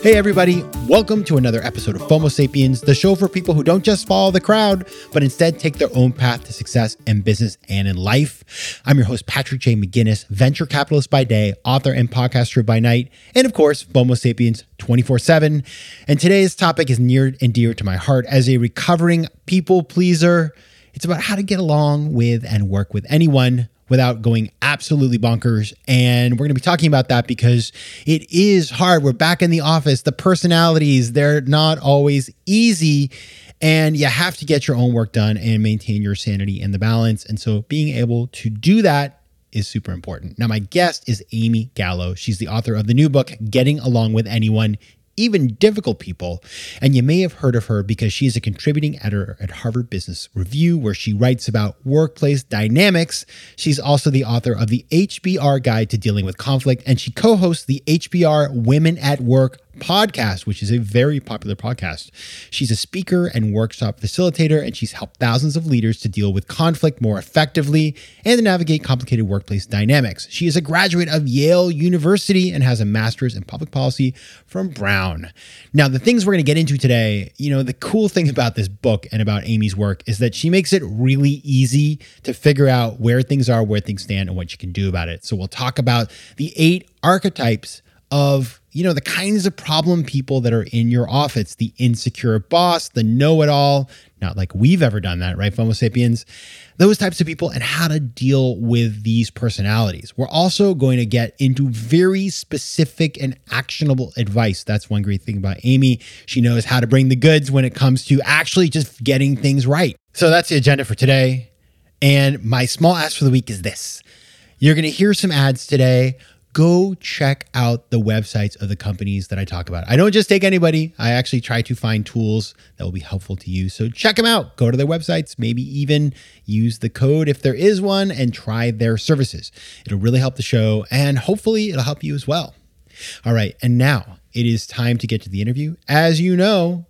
Hey, everybody, welcome to another episode of FOMO Sapiens, the show for people who don't just follow the crowd, but instead take their own path to success in business and in life. I'm your host, Patrick J. McGinnis, venture capitalist by day, author and podcaster by night, and of course, FOMO Sapiens 24 7. And today's topic is near and dear to my heart as a recovering people pleaser. It's about how to get along with and work with anyone without going absolutely bonkers. And we're going to be talking about that because it is hard. We're back in the office. The personalities, they're not always easy. And you have to get your own work done and maintain your sanity and the balance. And so being able to do that is super important. Now, my guest is Amy Gallo. She's the author of the new book, Getting Along with Anyone even difficult people. And you may have heard of her because she is a contributing editor at Harvard Business Review, where she writes about workplace dynamics. She's also the author of the HBR Guide to Dealing with Conflict, and she co hosts the HBR Women at Work podcast, which is a very popular podcast. She's a speaker and workshop facilitator, and she's helped thousands of leaders to deal with conflict more effectively and to navigate complicated workplace dynamics. She is a graduate of Yale University and has a master's in public policy from Brown. Now, the things we're going to get into today, you know, the cool thing about this book and about Amy's work is that she makes it really easy to figure out where things are, where things stand, and what you can do about it. So we'll talk about the eight archetypes of you know the kinds of problem people that are in your office the insecure boss the know-it-all not like we've ever done that right FOMO sapiens? Those types of people and how to deal with these personalities. We're also going to get into very specific and actionable advice. That's one great thing about amy. She knows how to bring the goods when it comes to actually just getting things right. So that's the agenda for today. And my small ask for the week is this. You're going to hear some ads today go check out the websites of the companies that I talk about. I don't just take anybody, I actually try to find tools that will be helpful to you. So check them out, go to their websites, maybe even use the code if there is one, and try their services. It'll really help the show, and hopefully, it'll help you as well. All right, and now it is time to get to the interview. As you know,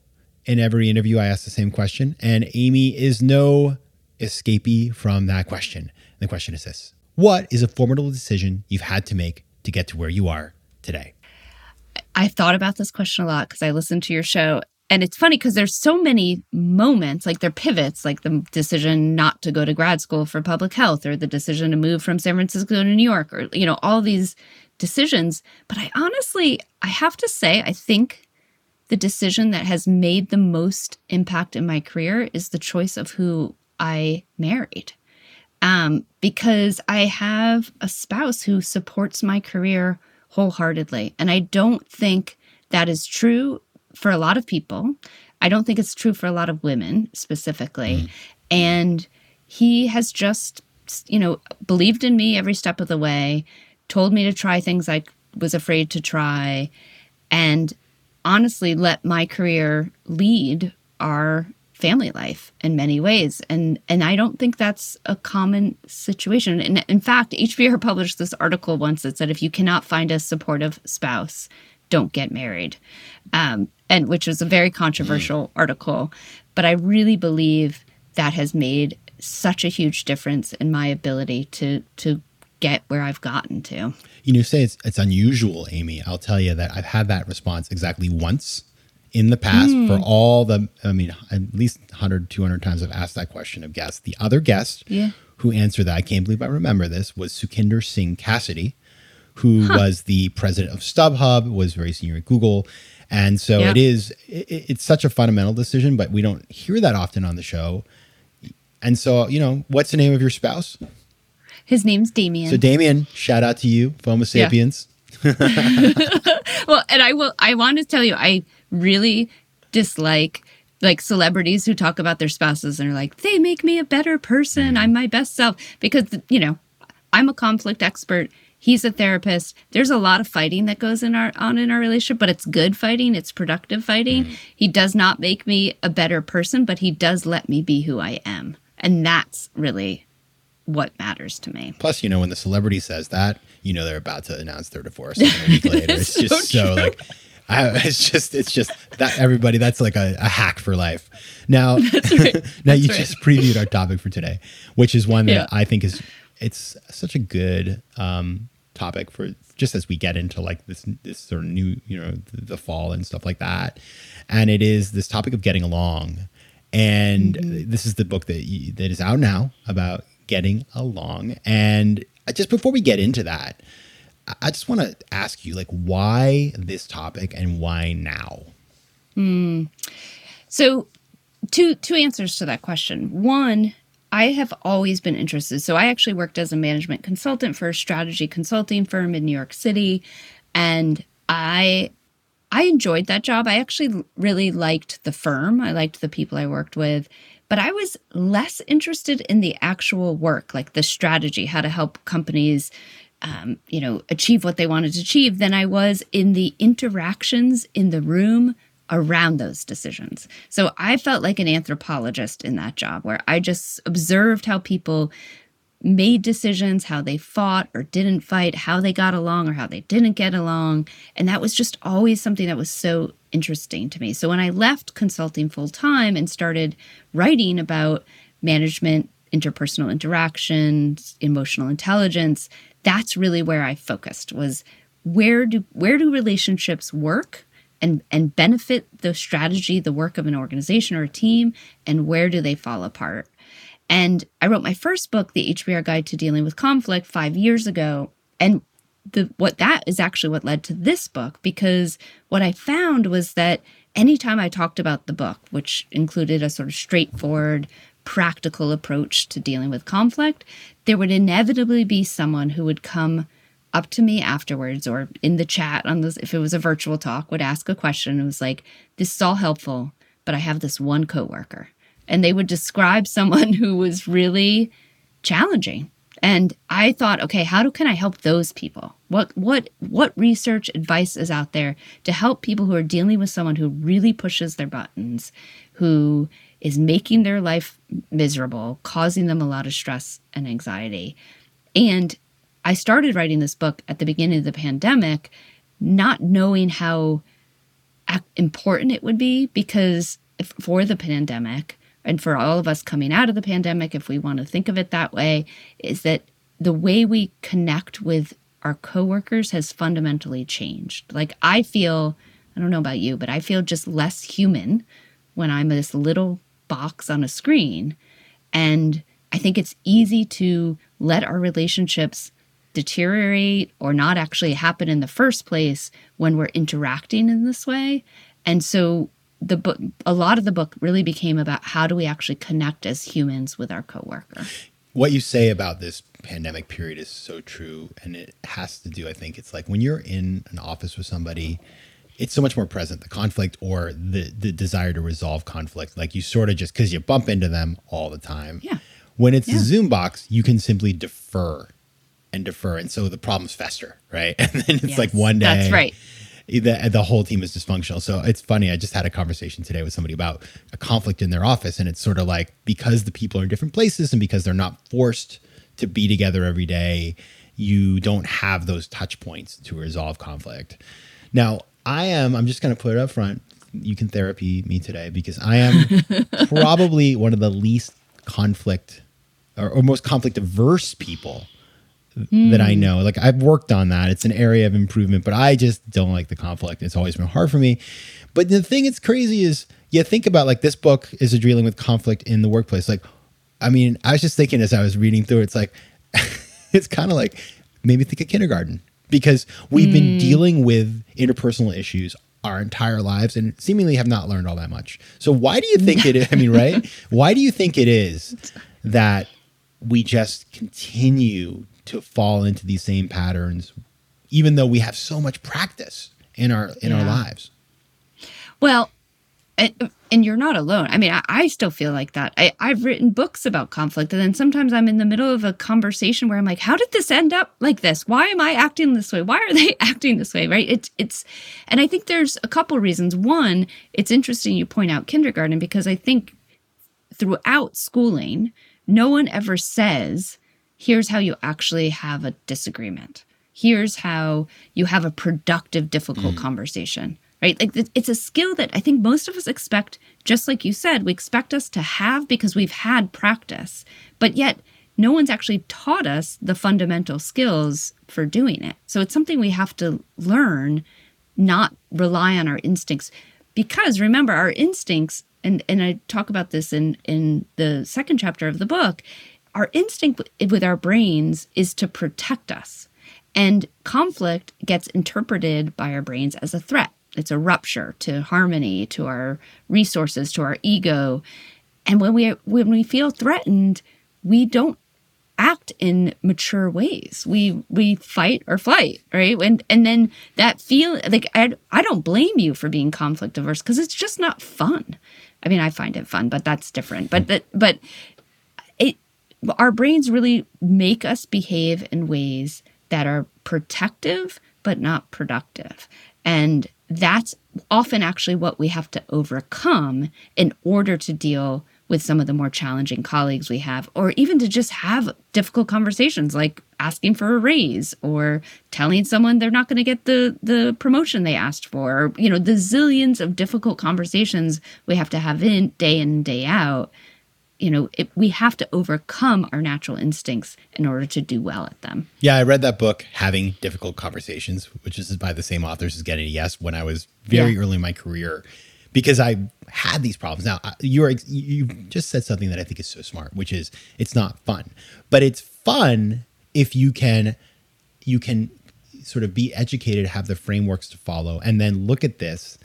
in every interview, I ask the same question, and Amy is no escapee from that question. The question is this What is a formidable decision you've had to make to get to where you are today? I've thought about this question a lot because I listened to your show. And it's funny because there's so many moments, like they're pivots, like the decision not to go to grad school for public health or the decision to move from San Francisco to New York or, you know, all these decisions. But I honestly, I have to say, I think the decision that has made the most impact in my career is the choice of who I married um, because I have a spouse who supports my career wholeheartedly. And I don't think that is true for a lot of people. I don't think it's true for a lot of women specifically. Mm. And he has just, you know, believed in me every step of the way, told me to try things I was afraid to try, and honestly let my career lead our family life in many ways and and i don't think that's a common situation and in fact hbr published this article once that said if you cannot find a supportive spouse don't get married um, and which was a very controversial mm. article but i really believe that has made such a huge difference in my ability to to get where I've gotten to. You know, say it's it's unusual, Amy. I'll tell you that I've had that response exactly once in the past mm. for all the, I mean, at least 100, 200 times I've asked that question of guests. The other guest yeah. who answered that, I can't believe I remember this, was Sukhinder Singh Cassidy, who huh. was the president of StubHub, was very senior at Google. And so yeah. it is, it, it's such a fundamental decision, but we don't hear that often on the show. And so, you know, what's the name of your spouse? His name's Damien. So, Damien, shout out to you, FOMO sapiens. Yeah. well, and I will, I want to tell you, I, really dislike like celebrities who talk about their spouses and are like, they make me a better person. I'm my best self. Because, you know, I'm a conflict expert. He's a therapist. There's a lot of fighting that goes in our on in our relationship, but it's good fighting. It's productive fighting. Mm. He does not make me a better person, but he does let me be who I am. And that's really what matters to me. Plus, you know, when the celebrity says that, you know they're about to announce their divorce later. it's so just so like I, it's just it's just that everybody that's like a, a hack for life. Now, right. now that's you right. just previewed our topic for today, which is one that yeah. I think is it's such a good um, topic for just as we get into like this this sort of new you know the, the fall and stuff like that, and it is this topic of getting along, and mm-hmm. this is the book that you, that is out now about getting along, and just before we get into that, I just want to ask you like why this topic and why now. Hmm. So two two answers to that question. One, I have always been interested. So I actually worked as a management consultant for a strategy consulting firm in New York City and I I enjoyed that job. I actually really liked the firm. I liked the people I worked with, but I was less interested in the actual work, like the strategy, how to help companies um, you know, achieve what they wanted to achieve than I was in the interactions in the room around those decisions. So I felt like an anthropologist in that job where I just observed how people made decisions, how they fought or didn't fight, how they got along or how they didn't get along. And that was just always something that was so interesting to me. So when I left consulting full time and started writing about management, interpersonal interactions, emotional intelligence, that's really where I focused was where do where do relationships work and and benefit the strategy, the work of an organization or a team, and where do they fall apart? And I wrote my first book, The HBR Guide to Dealing with Conflict, five years ago. And the what that is actually what led to this book because what I found was that anytime I talked about the book, which included a sort of straightforward, practical approach to dealing with conflict, there would inevitably be someone who would come up to me afterwards or in the chat on this if it was a virtual talk would ask a question it was like this is all helpful but i have this one coworker. And they would describe someone who was really challenging. And i thought okay how do can i help those people? What what what research advice is out there to help people who are dealing with someone who really pushes their buttons who is making their life miserable causing them a lot of stress and anxiety and I started writing this book at the beginning of the pandemic, not knowing how important it would be because if, for the pandemic and for all of us coming out of the pandemic, if we want to think of it that way, is that the way we connect with our coworkers has fundamentally changed. Like I feel, I don't know about you, but I feel just less human when I'm this little box on a screen. And I think it's easy to let our relationships deteriorate or not actually happen in the first place when we're interacting in this way. And so the book a lot of the book really became about how do we actually connect as humans with our coworker. What you say about this pandemic period is so true and it has to do I think it's like when you're in an office with somebody it's so much more present the conflict or the the desire to resolve conflict like you sort of just cuz you bump into them all the time. Yeah. When it's yeah. a Zoom box, you can simply defer and defer. And so the problems fester, right? And then it's yes, like one day. That's right. The, the whole team is dysfunctional. So it's funny. I just had a conversation today with somebody about a conflict in their office. And it's sort of like because the people are in different places and because they're not forced to be together every day, you don't have those touch points to resolve conflict. Now, I am, I'm just going to put it up front. You can therapy me today because I am probably one of the least conflict or, or most conflict averse people mm. that I hmm. know. Like I've worked on that. It's an area of improvement, but I just don't like the conflict. It's always been hard for me. But the thing that's crazy is, yeah, think about like this book is a dealing with conflict in the workplace. Like, I mean, I was just thinking as I was reading through, it's like, it's kind of like maybe think of kindergarten because we've mm. been hmm. dealing with interpersonal issues our entire lives and seemingly have not learned all that much. So why do you think it is? I mean, right? Why do you think it is that we just continue to fall into these same patterns, even though we have so much practice in our in yeah. our lives. Well, and you're not alone. I mean, I, I still feel like that. I, I've written books about conflict, and then sometimes I'm in the middle of a conversation where I'm like, "How did this end up like this? Why am I acting this way? Why are they acting this way?" Right? It's it's, and I think there's a couple reasons. One, it's interesting you point out kindergarten because I think throughout schooling, no one ever says, "Here's how you actually have a disagreement." Here's how you have a productive, difficult mm. conversation right? Like it's a skill that I think most of us expect, just like you said, we expect us to have because we've had practice, but yet no one's actually taught us the fundamental skills for doing it. So it's something we have to learn, not rely on our instincts. Because remember, our instincts, and, and I talk about this in, in the second chapter of the book, our instinct with our brains is to protect us. And conflict gets interpreted by our brains as a threat it's a rupture to harmony, to our resources, to our ego. And when we when we feel threatened, we don't act in mature ways. We we fight or flight, right? And and then that feel like I I don't blame you for being conflict averse because it's just not fun. I mean, I find it fun, but that's different. But that but it our brains really make us behave in ways that are protective but not productive. And that's often actually what we have to overcome in order to deal with some of the more challenging colleagues we have, or even to just have difficult conversations like asking for a raise or telling someone they're not going to get the the promotion they asked for. Or, you know, the zillions of difficult conversations we have to have in day in day out you know, it, we have to overcome our natural instincts in order to do well at them. Yeah, I read that book, Having Difficult Conversations, which is by the same authors as Getting a Yes, when I was very yeah. early in my career, because I had these problems. Now, you are you just said something that I think is so smart, which is it's not fun, but it's fun if you can you can sort of be educated, have the frameworks to follow, and then look at this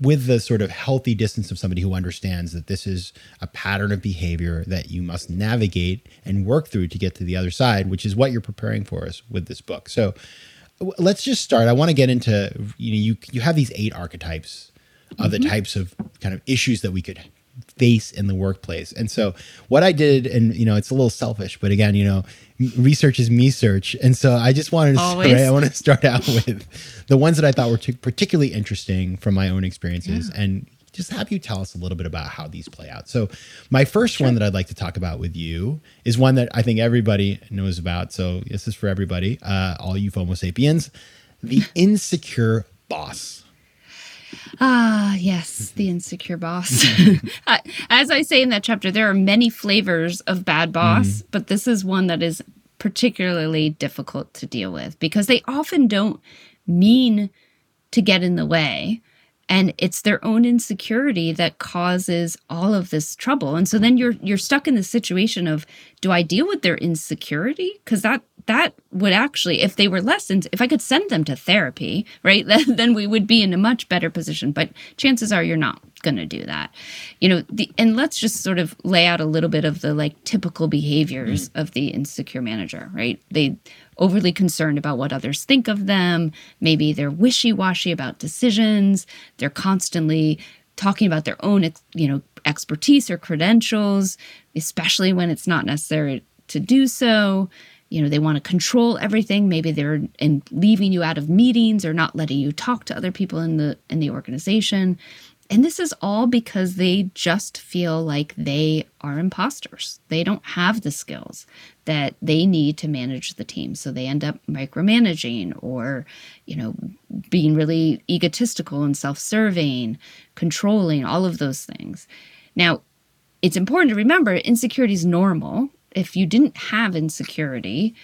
with the sort of healthy distance of somebody who understands that this is a pattern of behavior that you must navigate and work through to get to the other side, which is what you're preparing for us with this book. So let's just start. I want to get into you know you you have these eight archetypes of mm-hmm. the types of kind of issues that we could face in the workplace. And so what I did, and you know, it's a little selfish, but again, you know, research is me search. And so I just wanted to start, I want to start out with the ones that I thought were t- particularly interesting from my own experiences yeah. and just have you tell us a little bit about how these play out. So my first sure. one that I'd like to talk about with you is one that I think everybody knows about. So this is for everybody, uh, all you FOMO sapiens, the insecure boss. Ah, yes, the insecure boss. As I say in that chapter, there are many flavors of bad boss, mm. but this is one that is particularly difficult to deal with because they often don't mean to get in the way and it's their own insecurity that causes all of this trouble and so then you're you're stuck in the situation of do i deal with their insecurity because that that would actually if they were lessons if i could send them to therapy right then, we would be in a much better position but chances are you're not going to do that you know the, and let's just sort of lay out a little bit of the like typical behaviors mm. of the insecure manager right they overly concerned about what others think of them. Maybe they're wishy washy about decisions. They're constantly talking about their own, you know, expertise or credentials, especially when it's not necessary to do so. You know, they want to control everything. Maybe they're in leaving you out of meetings or not letting you talk to other people in the in the organization. And this is all because they just feel like they are imposters. They don't have the skills that they need to manage the team. So they end up micromanaging or, you know, being really egotistical and self serving, controlling, all of those things. Now, it's important to remember insecurity is normal. If you didn't have insecurity,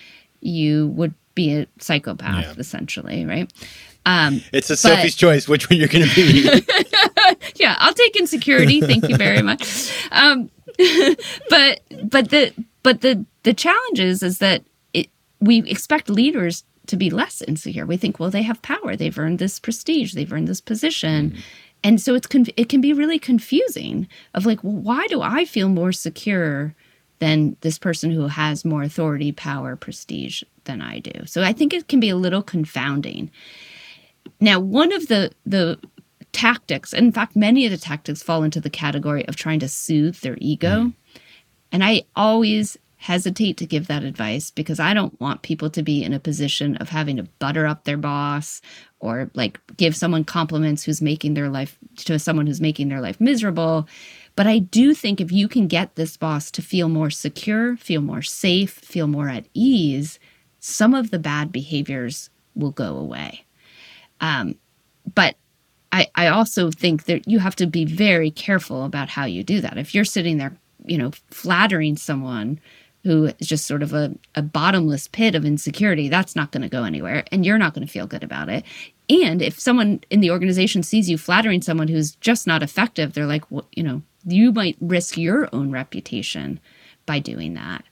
you would be a psychopath, yeah. essentially, right? Um, it's a but, Sophie's choice which one you're going to be. yeah, I'll take insecurity. Thank you very much. Um, but but the but the the challenge is is that it, we expect leaders to be less insecure. We think, well, they have power. They've earned this prestige. They've earned this position. Mm-hmm. And so it's conf- it can be really confusing of like, well, why do I feel more secure than this person who has more authority, power, prestige than I do? So I think it can be a little confounding. Now, one of the the tactics. In fact, many of the tactics fall into the category of trying to soothe their ego. Mm. And I always hesitate to give that advice because I don't want people to be in a position of having to butter up their boss or like give someone compliments who's making their life to someone who's making their life miserable. But I do think if you can get this boss to feel more secure, feel more safe, feel more at ease, some of the bad behaviors will go away. Um, but I, I also think that you have to be very careful about how you do that. If you're sitting there, you know, flattering someone who is just sort of a, a bottomless pit of insecurity, that's not going to go anywhere. And you're not going to feel good about it. And if someone in the organization sees you flattering someone who's just not effective, they're like, well, you know, you might risk your own reputation by doing that.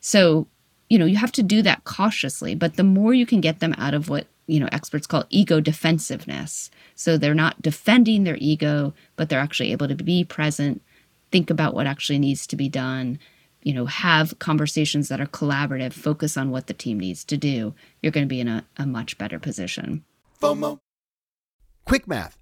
So, you know, you have to do that cautiously, but the more you can get them out of what, you know, experts call ego defensiveness. So they're not defending their ego, but they're actually able to be present, think about what actually needs to be done, you know, have conversations that are collaborative, focus on what the team needs to do, you're going to be in a, a much better position. FOMO. Quick math.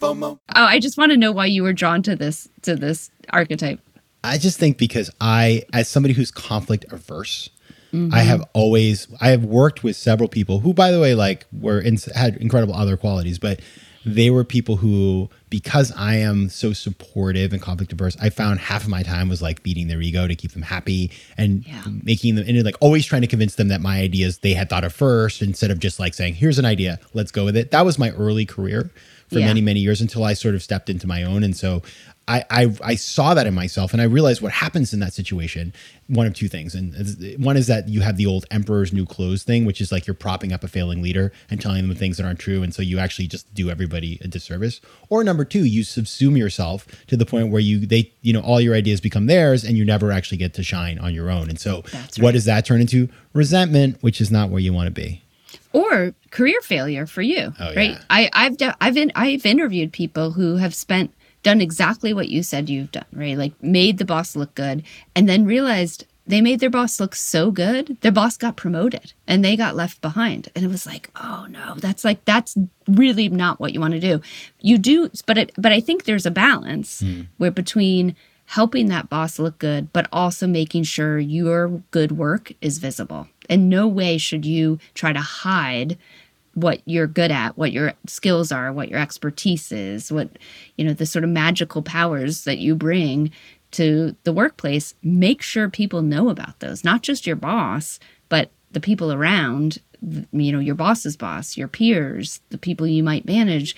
FOMO. Oh, I just want to know why you were drawn to this to this archetype. I just think because I, as somebody who's conflict averse, mm-hmm. I have always I have worked with several people who, by the way, like were in, had incredible other qualities, but they were people who, because I am so supportive and conflict averse, I found half of my time was like beating their ego to keep them happy and yeah. making them, and like always trying to convince them that my ideas they had thought of first instead of just like saying, here's an idea, let's go with it. That was my early career for yeah. many many years until I sort of stepped into my own and so I, I, I saw that in myself and I realized what happens in that situation one of two things and one is that you have the old emperor's new clothes thing which is like you're propping up a failing leader and telling them things that aren't true and so you actually just do everybody a disservice or number two you subsume yourself to the point where you they you know all your ideas become theirs and you never actually get to shine on your own and so right. what does that turn into resentment which is not where you want to be or career failure for you, oh, right? Yeah. I, I've I've in, I've interviewed people who have spent done exactly what you said you've done, right? Like made the boss look good, and then realized they made their boss look so good, their boss got promoted and they got left behind. And it was like, oh no, that's like that's really not what you want to do. You do, but it, but I think there's a balance mm. where between helping that boss look good, but also making sure your good work is visible. In no way should you try to hide what you're good at, what your skills are, what your expertise is, what, you know, the sort of magical powers that you bring to the workplace. Make sure people know about those, not just your boss, but the people around you know your boss's boss your peers the people you might manage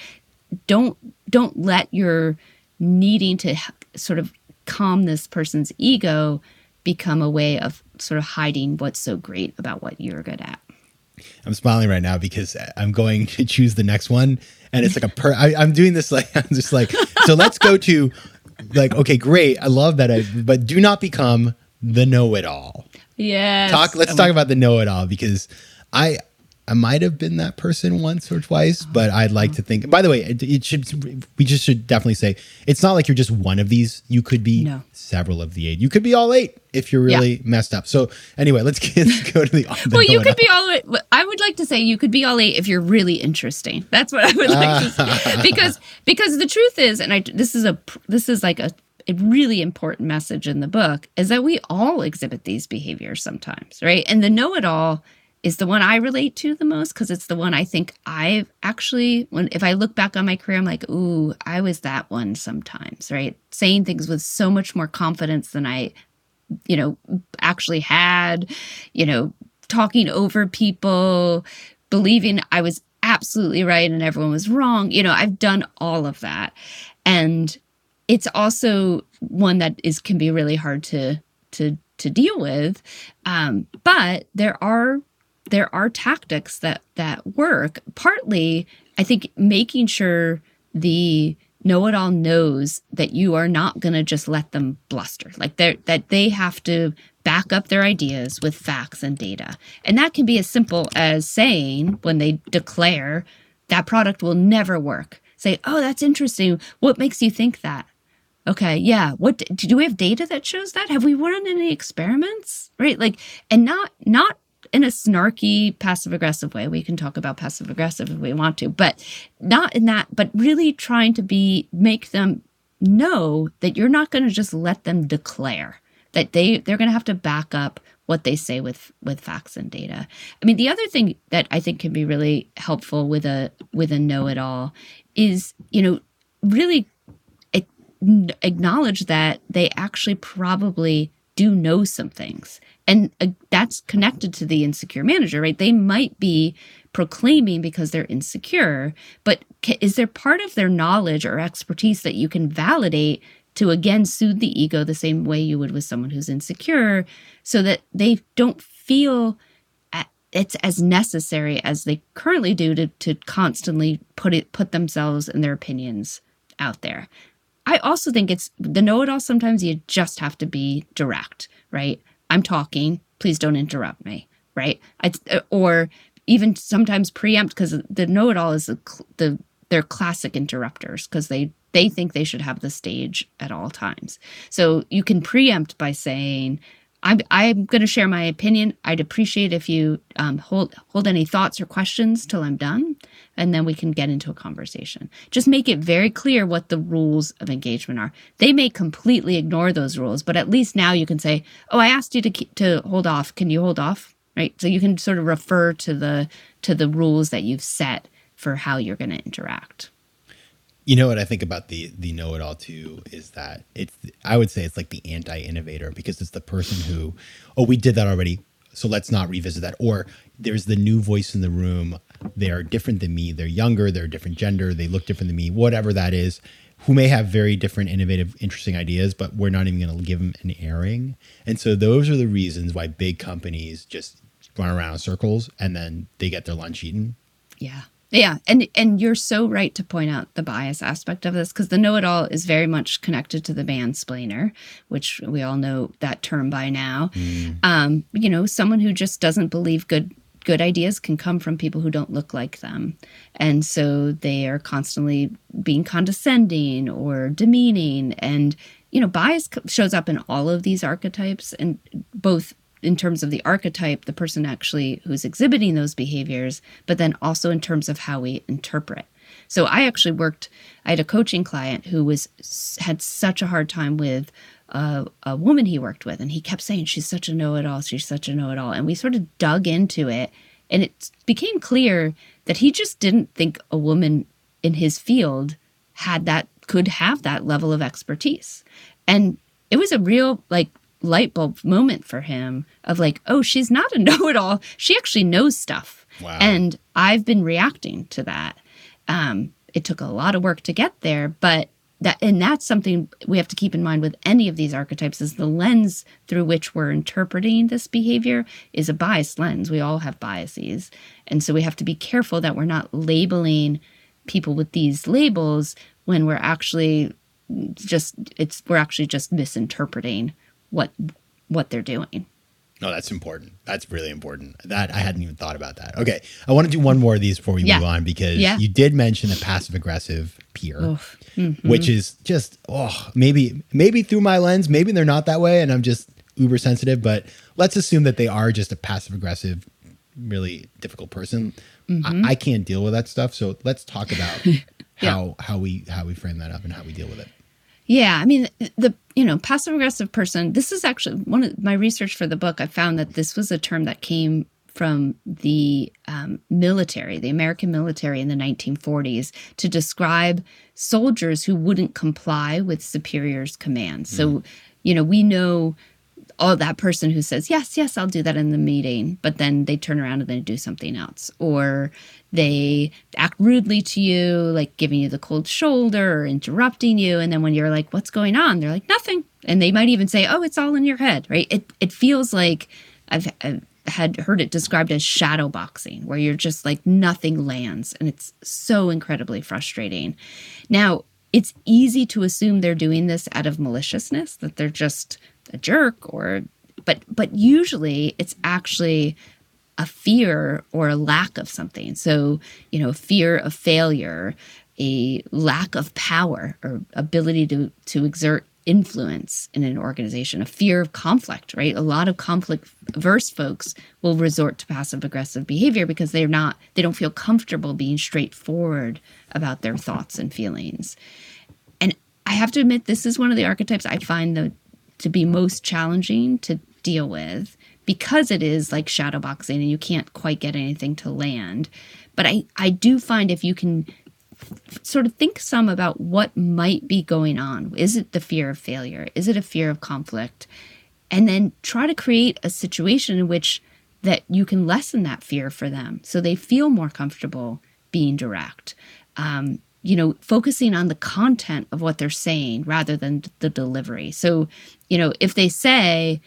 don't don't let your needing to sort of calm this person's ego become a way of sort of hiding what's so great about what you're good at i'm smiling right now because i'm going to choose the next one and it's like a per I, i'm doing this like i'm just like so let's go to like okay great i love that I, but do not become the know-it-all. Yeah talk let's talk about the know-it-all because i I might have been that person once or twice, but I'd like to think. By the way, it, it, should we just should definitely say it's not like you're just one of these. You could be no. several of the eight. You could be all eight if you're really yeah. messed up. So anyway, let's, get, let's go to the. well, you could be all eight. I would like to say you could be all eight if you're really interesting. That's what I would like to say because because the truth is, and I this is a this is like a a really important message in the book is that we all exhibit these behaviors sometimes, right? And the know it all is the one I relate to the most because it's the one I think I've actually when if I look back on my career I'm like ooh I was that one sometimes right? Saying things with so much more confidence than I you know actually had you know talking over people believing I was absolutely right and everyone was wrong you know I've done all of that. And it's also one that is can be really hard to to to deal with. Um, but there are there are tactics that that work. Partly, I think making sure the know-it-all knows that you are not going to just let them bluster. Like that they have to back up their ideas with facts and data. And that can be as simple as saying when they declare that product will never work. Say, "Oh, that's interesting. What makes you think that?" Okay, yeah. What do we have data that shows that? Have we run any experiments? Right? Like and not not in a snarky, passive aggressive way. We can talk about passive aggressive if we want to, but not in that, but really trying to be, make them know that you're not going to just let them declare that they they're going to have to back up what they say with with facts and data. I mean, the other thing that I think can be really helpful with a with a know it all is, you know, really acknowledge that they actually probably do know some things and uh, that's connected to the insecure manager, right? They might be proclaiming because they're insecure, but is there part of their knowledge or expertise that you can validate to again soothe the ego the same way you would with someone who's insecure so that they don't feel it's as necessary as they currently do to, to constantly put it put themselves and their opinions out there. I also think it's the know-it-all sometimes you just have to be direct, right? I'm talking, please don't interrupt me, right? I, uh, or even sometimes preempt because the know-it-all is the, the they're classic interrupters because they they think they should have the stage at all times. So you can preempt by saying, I'm, I'm going to share my opinion. I'd appreciate if you um, hold hold any thoughts or questions till I'm done, and then we can get into a conversation. Just make it very clear what the rules of engagement are. They may completely ignore those rules, but at least now you can say, "Oh, I asked you to keep, to hold off. Can you hold off?" Right. So you can sort of refer to the to the rules that you've set for how you're going to interact. You know what I think about the the know it all too is that it's I would say it's like the anti innovator because it's the person who oh we did that already so let's not revisit that or there's the new voice in the room. They are different than me. They're younger. They're a different gender. They look different than me. Whatever that is who may have very different innovative interesting ideas but we're not even going to give them an airing. And so those are the reasons why big companies just run around in circles and then they get their lunch eaten. Yeah. Yeah, and and you're so right to point out the bias aspect of this because the know-it-all is very much connected to the mansplainer, which we all know that term by now. Mm. Um, you know, someone who just doesn't believe good good ideas can come from people who don't look like them, and so they are constantly being condescending or demeaning, and you know, bias shows up in all of these archetypes, and both in terms of the archetype, the person actually who's exhibiting those behaviors, but then also in terms of how we interpret. So I actually worked. I had a coaching client who was had such a hard time with a, a woman he worked with, and he kept saying she's such a know-it-all. She's such a know-it-all, and we sort of dug into it, and it became clear that he just didn't think a woman in his field had that could have that level of expertise, and it was a real like light bulb moment for him of like, oh, she's not a know it all. She actually knows stuff. Wow. And I've been reacting to that. Um, it took a lot of work to get there, but that and that's something we have to keep in mind with any of these archetypes is the lens through which we're interpreting this behavior is a biased lens. We all have biases. And so we have to be careful that we're not labeling people with these labels when we're actually just it's we're actually just misinterpreting what what they're doing. No, that's important. That's really important. That I hadn't even thought about that. Okay, I want to do one more of these before we yeah. move on because yeah. you did mention a passive aggressive peer, mm-hmm. which is just oh maybe maybe through my lens, maybe they're not that way, and I'm just uber sensitive. But let's assume that they are just a passive aggressive, really difficult person. Mm-hmm. I, I, can't deal with that stuff, so let's talk about yeah. how how we how we frame that up and how we deal with it. Yeah, I mean the you know passive aggressive person. This is actually one of my research for the book. I found that this was a term that came from the um, military, the American military in the 1940s, to describe soldiers who wouldn't comply with superiors' commands. Mm. So, you know, we know oh, that person who says, yes, yes, I'll do that in the meeting, but then they turn around and they do something else. Or they act rudely to you, like giving you the cold shoulder or interrupting you. And then when you're like, what's going on? They're like, nothing. And they might even say, oh, it's all in your head, right? It, it feels like I've, I've had heard it described as shadow boxing, where you're just like nothing lands. And it's so incredibly frustrating. Now, it's easy to assume they're doing this out of maliciousness, that they're just a jerk or but but usually it's actually a fear or a lack of something. So, you know, fear of failure, a lack of power or ability to to exert influence in an organization, a fear of conflict, right? A lot of conflict averse folks will resort to passive aggressive behavior because they're not they don't feel comfortable being straightforward about their thoughts and feelings. And I have to admit this is one of the archetypes I find the to be most challenging to deal with because it is like shadowboxing and you can't quite get anything to land. But I, I do find if you can sort of think some about what might be going on. Is it the fear of failure? Is it a fear of conflict? And then try to create a situation in which that you can lessen that fear for them so they feel more comfortable being direct. Um, you know, focusing on the content of what they're saying rather than the delivery. So, you know, if they say,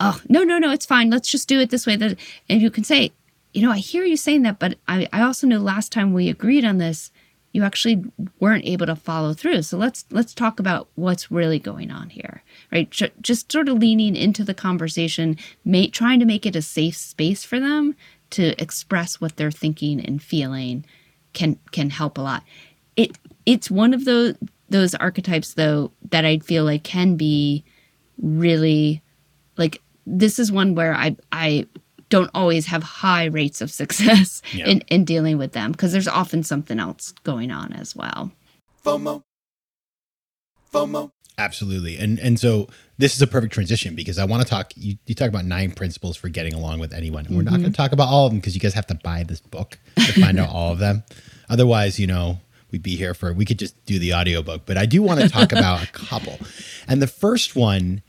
oh, no, no, no, it's fine. Let's just do it this way. That, and you can say, you know, I hear you saying that, but I, I also know last time we agreed on this, you actually weren't able to follow through. So let's let's talk about what's really going on here, right? Just sort of leaning into the conversation, may, trying to make it a safe space for them to express what they're thinking and feeling can can help a lot it's one of those those archetypes though that I feel like can be really like this is one where I I don't always have high rates of success yeah. in, in dealing with them because there's often something else going on as well. FOMO. FOMO. Absolutely. And and so this is a perfect transition because I want to talk you, you talk about nine principles for getting along with anyone. And we're mm-hmm. not going to talk about all of them because you guys have to buy this book to find out all of them. Otherwise, you know, we'd be here for we could just do the audiobook but i do want to talk about a couple. And the first one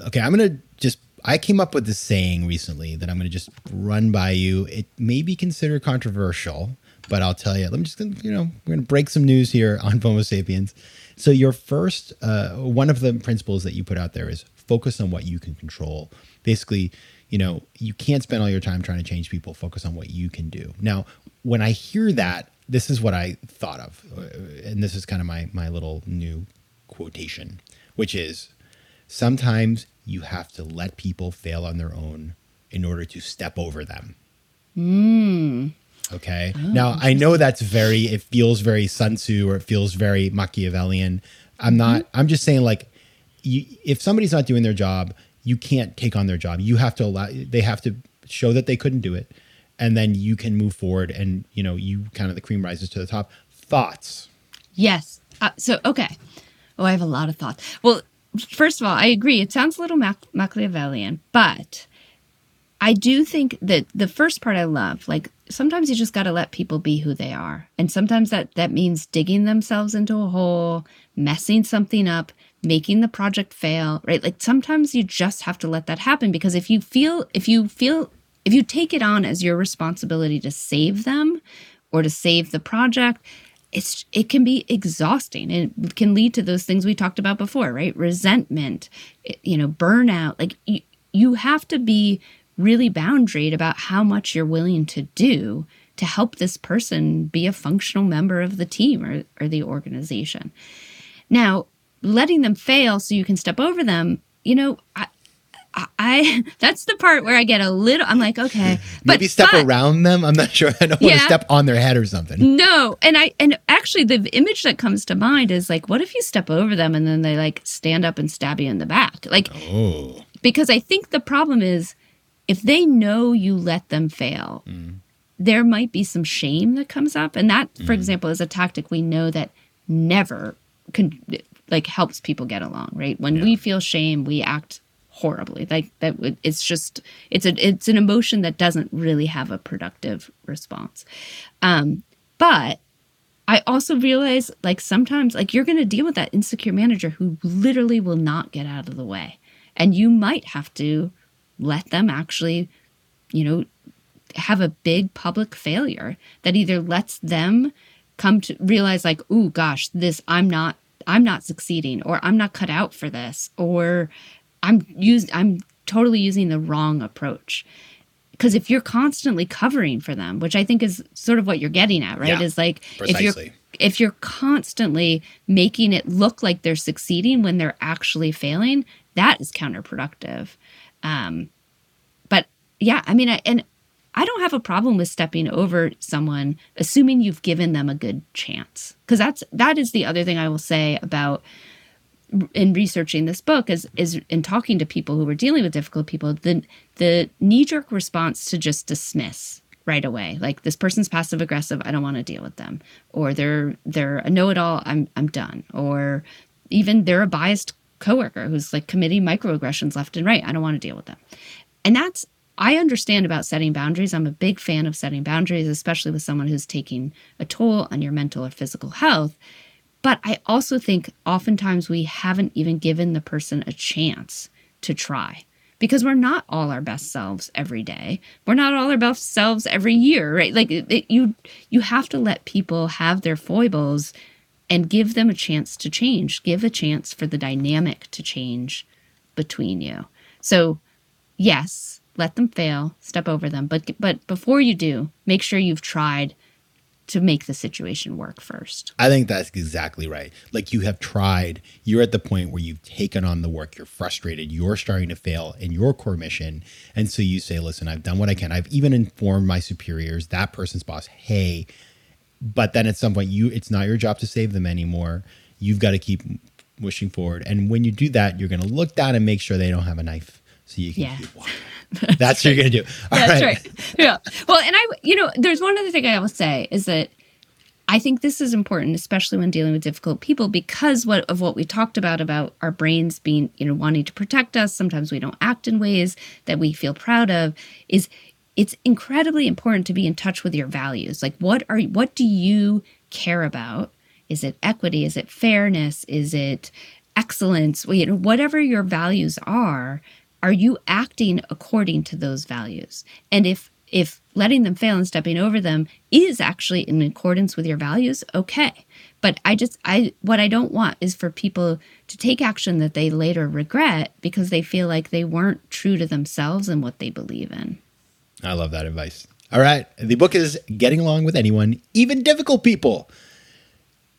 okay i'm gonna just i came up with this saying recently that i'm gonna just run by you. It may be considered controversial but i'll tell you let me just you know we're gonna break some news here on FOMO Sapiens. So your first uh, one of the principles that you put out there is focus on what you can control. Basically you know you can't spend all your time trying to change people focus on what you can do now when i hear that this is what I thought of, and this is kind of my my little new quotation, which is sometimes you have to let people fail on their own in order to step over them. Mm. Okay. Oh, now I know that's very. It feels very Sun Tzu or it feels very Machiavellian. I'm mm-hmm. not. I'm just saying like, you, if somebody's not doing their job, you can't take on their job. You have to allow. They have to show that they couldn't do it and then you can move forward and you know you kind of the cream rises to the top thoughts yes uh, so okay oh i have a lot of thoughts well first of all i agree it sounds a little Mac- machiavellian but i do think that the first part i love like sometimes you just got to let people be who they are and sometimes that that means digging themselves into a hole messing something up making the project fail right like sometimes you just have to let that happen because if you feel if you feel if you take it on as your responsibility to save them or to save the project, it's it can be exhausting it can lead to those things we talked about before, right? Resentment, eh, you know, burnout. Like you, you have to be really boundaried about how much you're willing to do to help this person be a functional member of the team or, or the organization. Now, letting them fail so you can step over them, you know, I, I that's the part where I get a little. I'm like, okay, maybe but, step but, around them. I'm not sure. I don't want to step on their head or something. No, and I and actually the image that comes to mind is like, what if you step over them and then they like stand up and stab you in the back, like, oh, because I think the problem is if they know you let them fail. Mm. There might be some shame that comes up, and that, for mm. example, is a tactic we know that never can like helps people get along. Right? When yeah. we feel shame, we act horribly like that it's just it's a it's an emotion that doesn't really have a productive response um but i also realize like sometimes like you're going to deal with that insecure manager who literally will not get out of the way and you might have to let them actually you know have a big public failure that either lets them come to realize like oh gosh this i'm not i'm not succeeding or i'm not cut out for this or I'm used I'm totally using the wrong approach. Because if you're constantly covering for them, which I think is sort of what you're getting at, right? Yeah, is like precisely. if you're if you're constantly making it look like they're succeeding when they're actually failing, that is counterproductive. Um, but yeah, I mean, I, and I don't have a problem with stepping over someone, assuming you've given them a good chance. Because that's that is the other thing I will say about in researching this book is is in talking to people who were dealing with difficult people the the knee jerk response to just dismiss right away. Like this person's passive aggressive i don't want to deal with them. Or they're they're a know-it-all i'm i'm done. Or even they're a biased coworker who's like committing microaggressions left and right i don't want to deal with them. And that's i understand about setting boundaries i'm a big fan of setting boundaries especially with someone who's taking a toll on your mental or physical health but I also think oftentimes we haven't even given the person a chance to try because we're not all our best selves every day. We're not all our best selves every year, right? Like it, it, you you have to let people have their foibles and give them a chance to change. Give a chance for the dynamic to change between you. So, yes, let them fail, step over them, but but before you do, make sure you've tried to make the situation work first. I think that's exactly right. Like you have tried, you're at the point where you've taken on the work, you're frustrated, you're starting to fail in your core mission. And so you say, listen, I've done what I can. I've even informed my superiors, that person's boss, hey, but then at some point you it's not your job to save them anymore. You've got to keep pushing forward. And when you do that, you're going to look down and make sure they don't have a knife so you can yeah. keep walking. That's, That's what you're gonna do. All That's right. right. Yeah. Well, and I, you know, there's one other thing I will say is that I think this is important, especially when dealing with difficult people, because what of what we talked about about our brains being, you know, wanting to protect us. Sometimes we don't act in ways that we feel proud of. Is it's incredibly important to be in touch with your values. Like, what are what do you care about? Is it equity? Is it fairness? Is it excellence? You know, whatever your values are are you acting according to those values? And if if letting them fail and stepping over them is actually in accordance with your values, okay. But I just I what I don't want is for people to take action that they later regret because they feel like they weren't true to themselves and what they believe in. I love that advice. All right. The book is Getting Along with Anyone, Even Difficult People.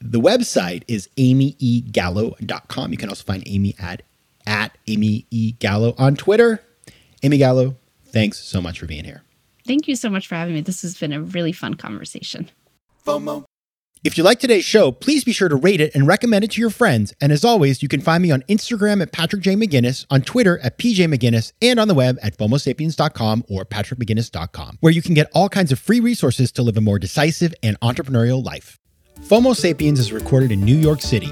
The website is amyegallo.com. You can also find Amy at at Amy E. Gallo on Twitter. Amy Gallo, thanks so much for being here. Thank you so much for having me. This has been a really fun conversation. FOMO. If you like today's show, please be sure to rate it and recommend it to your friends. And as always, you can find me on Instagram at Patrick J. McGinnis, on Twitter at PJ McGinnis, and on the web at FOMOSapiens.com or PatrickMcGinnis.com, where you can get all kinds of free resources to live a more decisive and entrepreneurial life. FOMO Sapiens is recorded in New York City.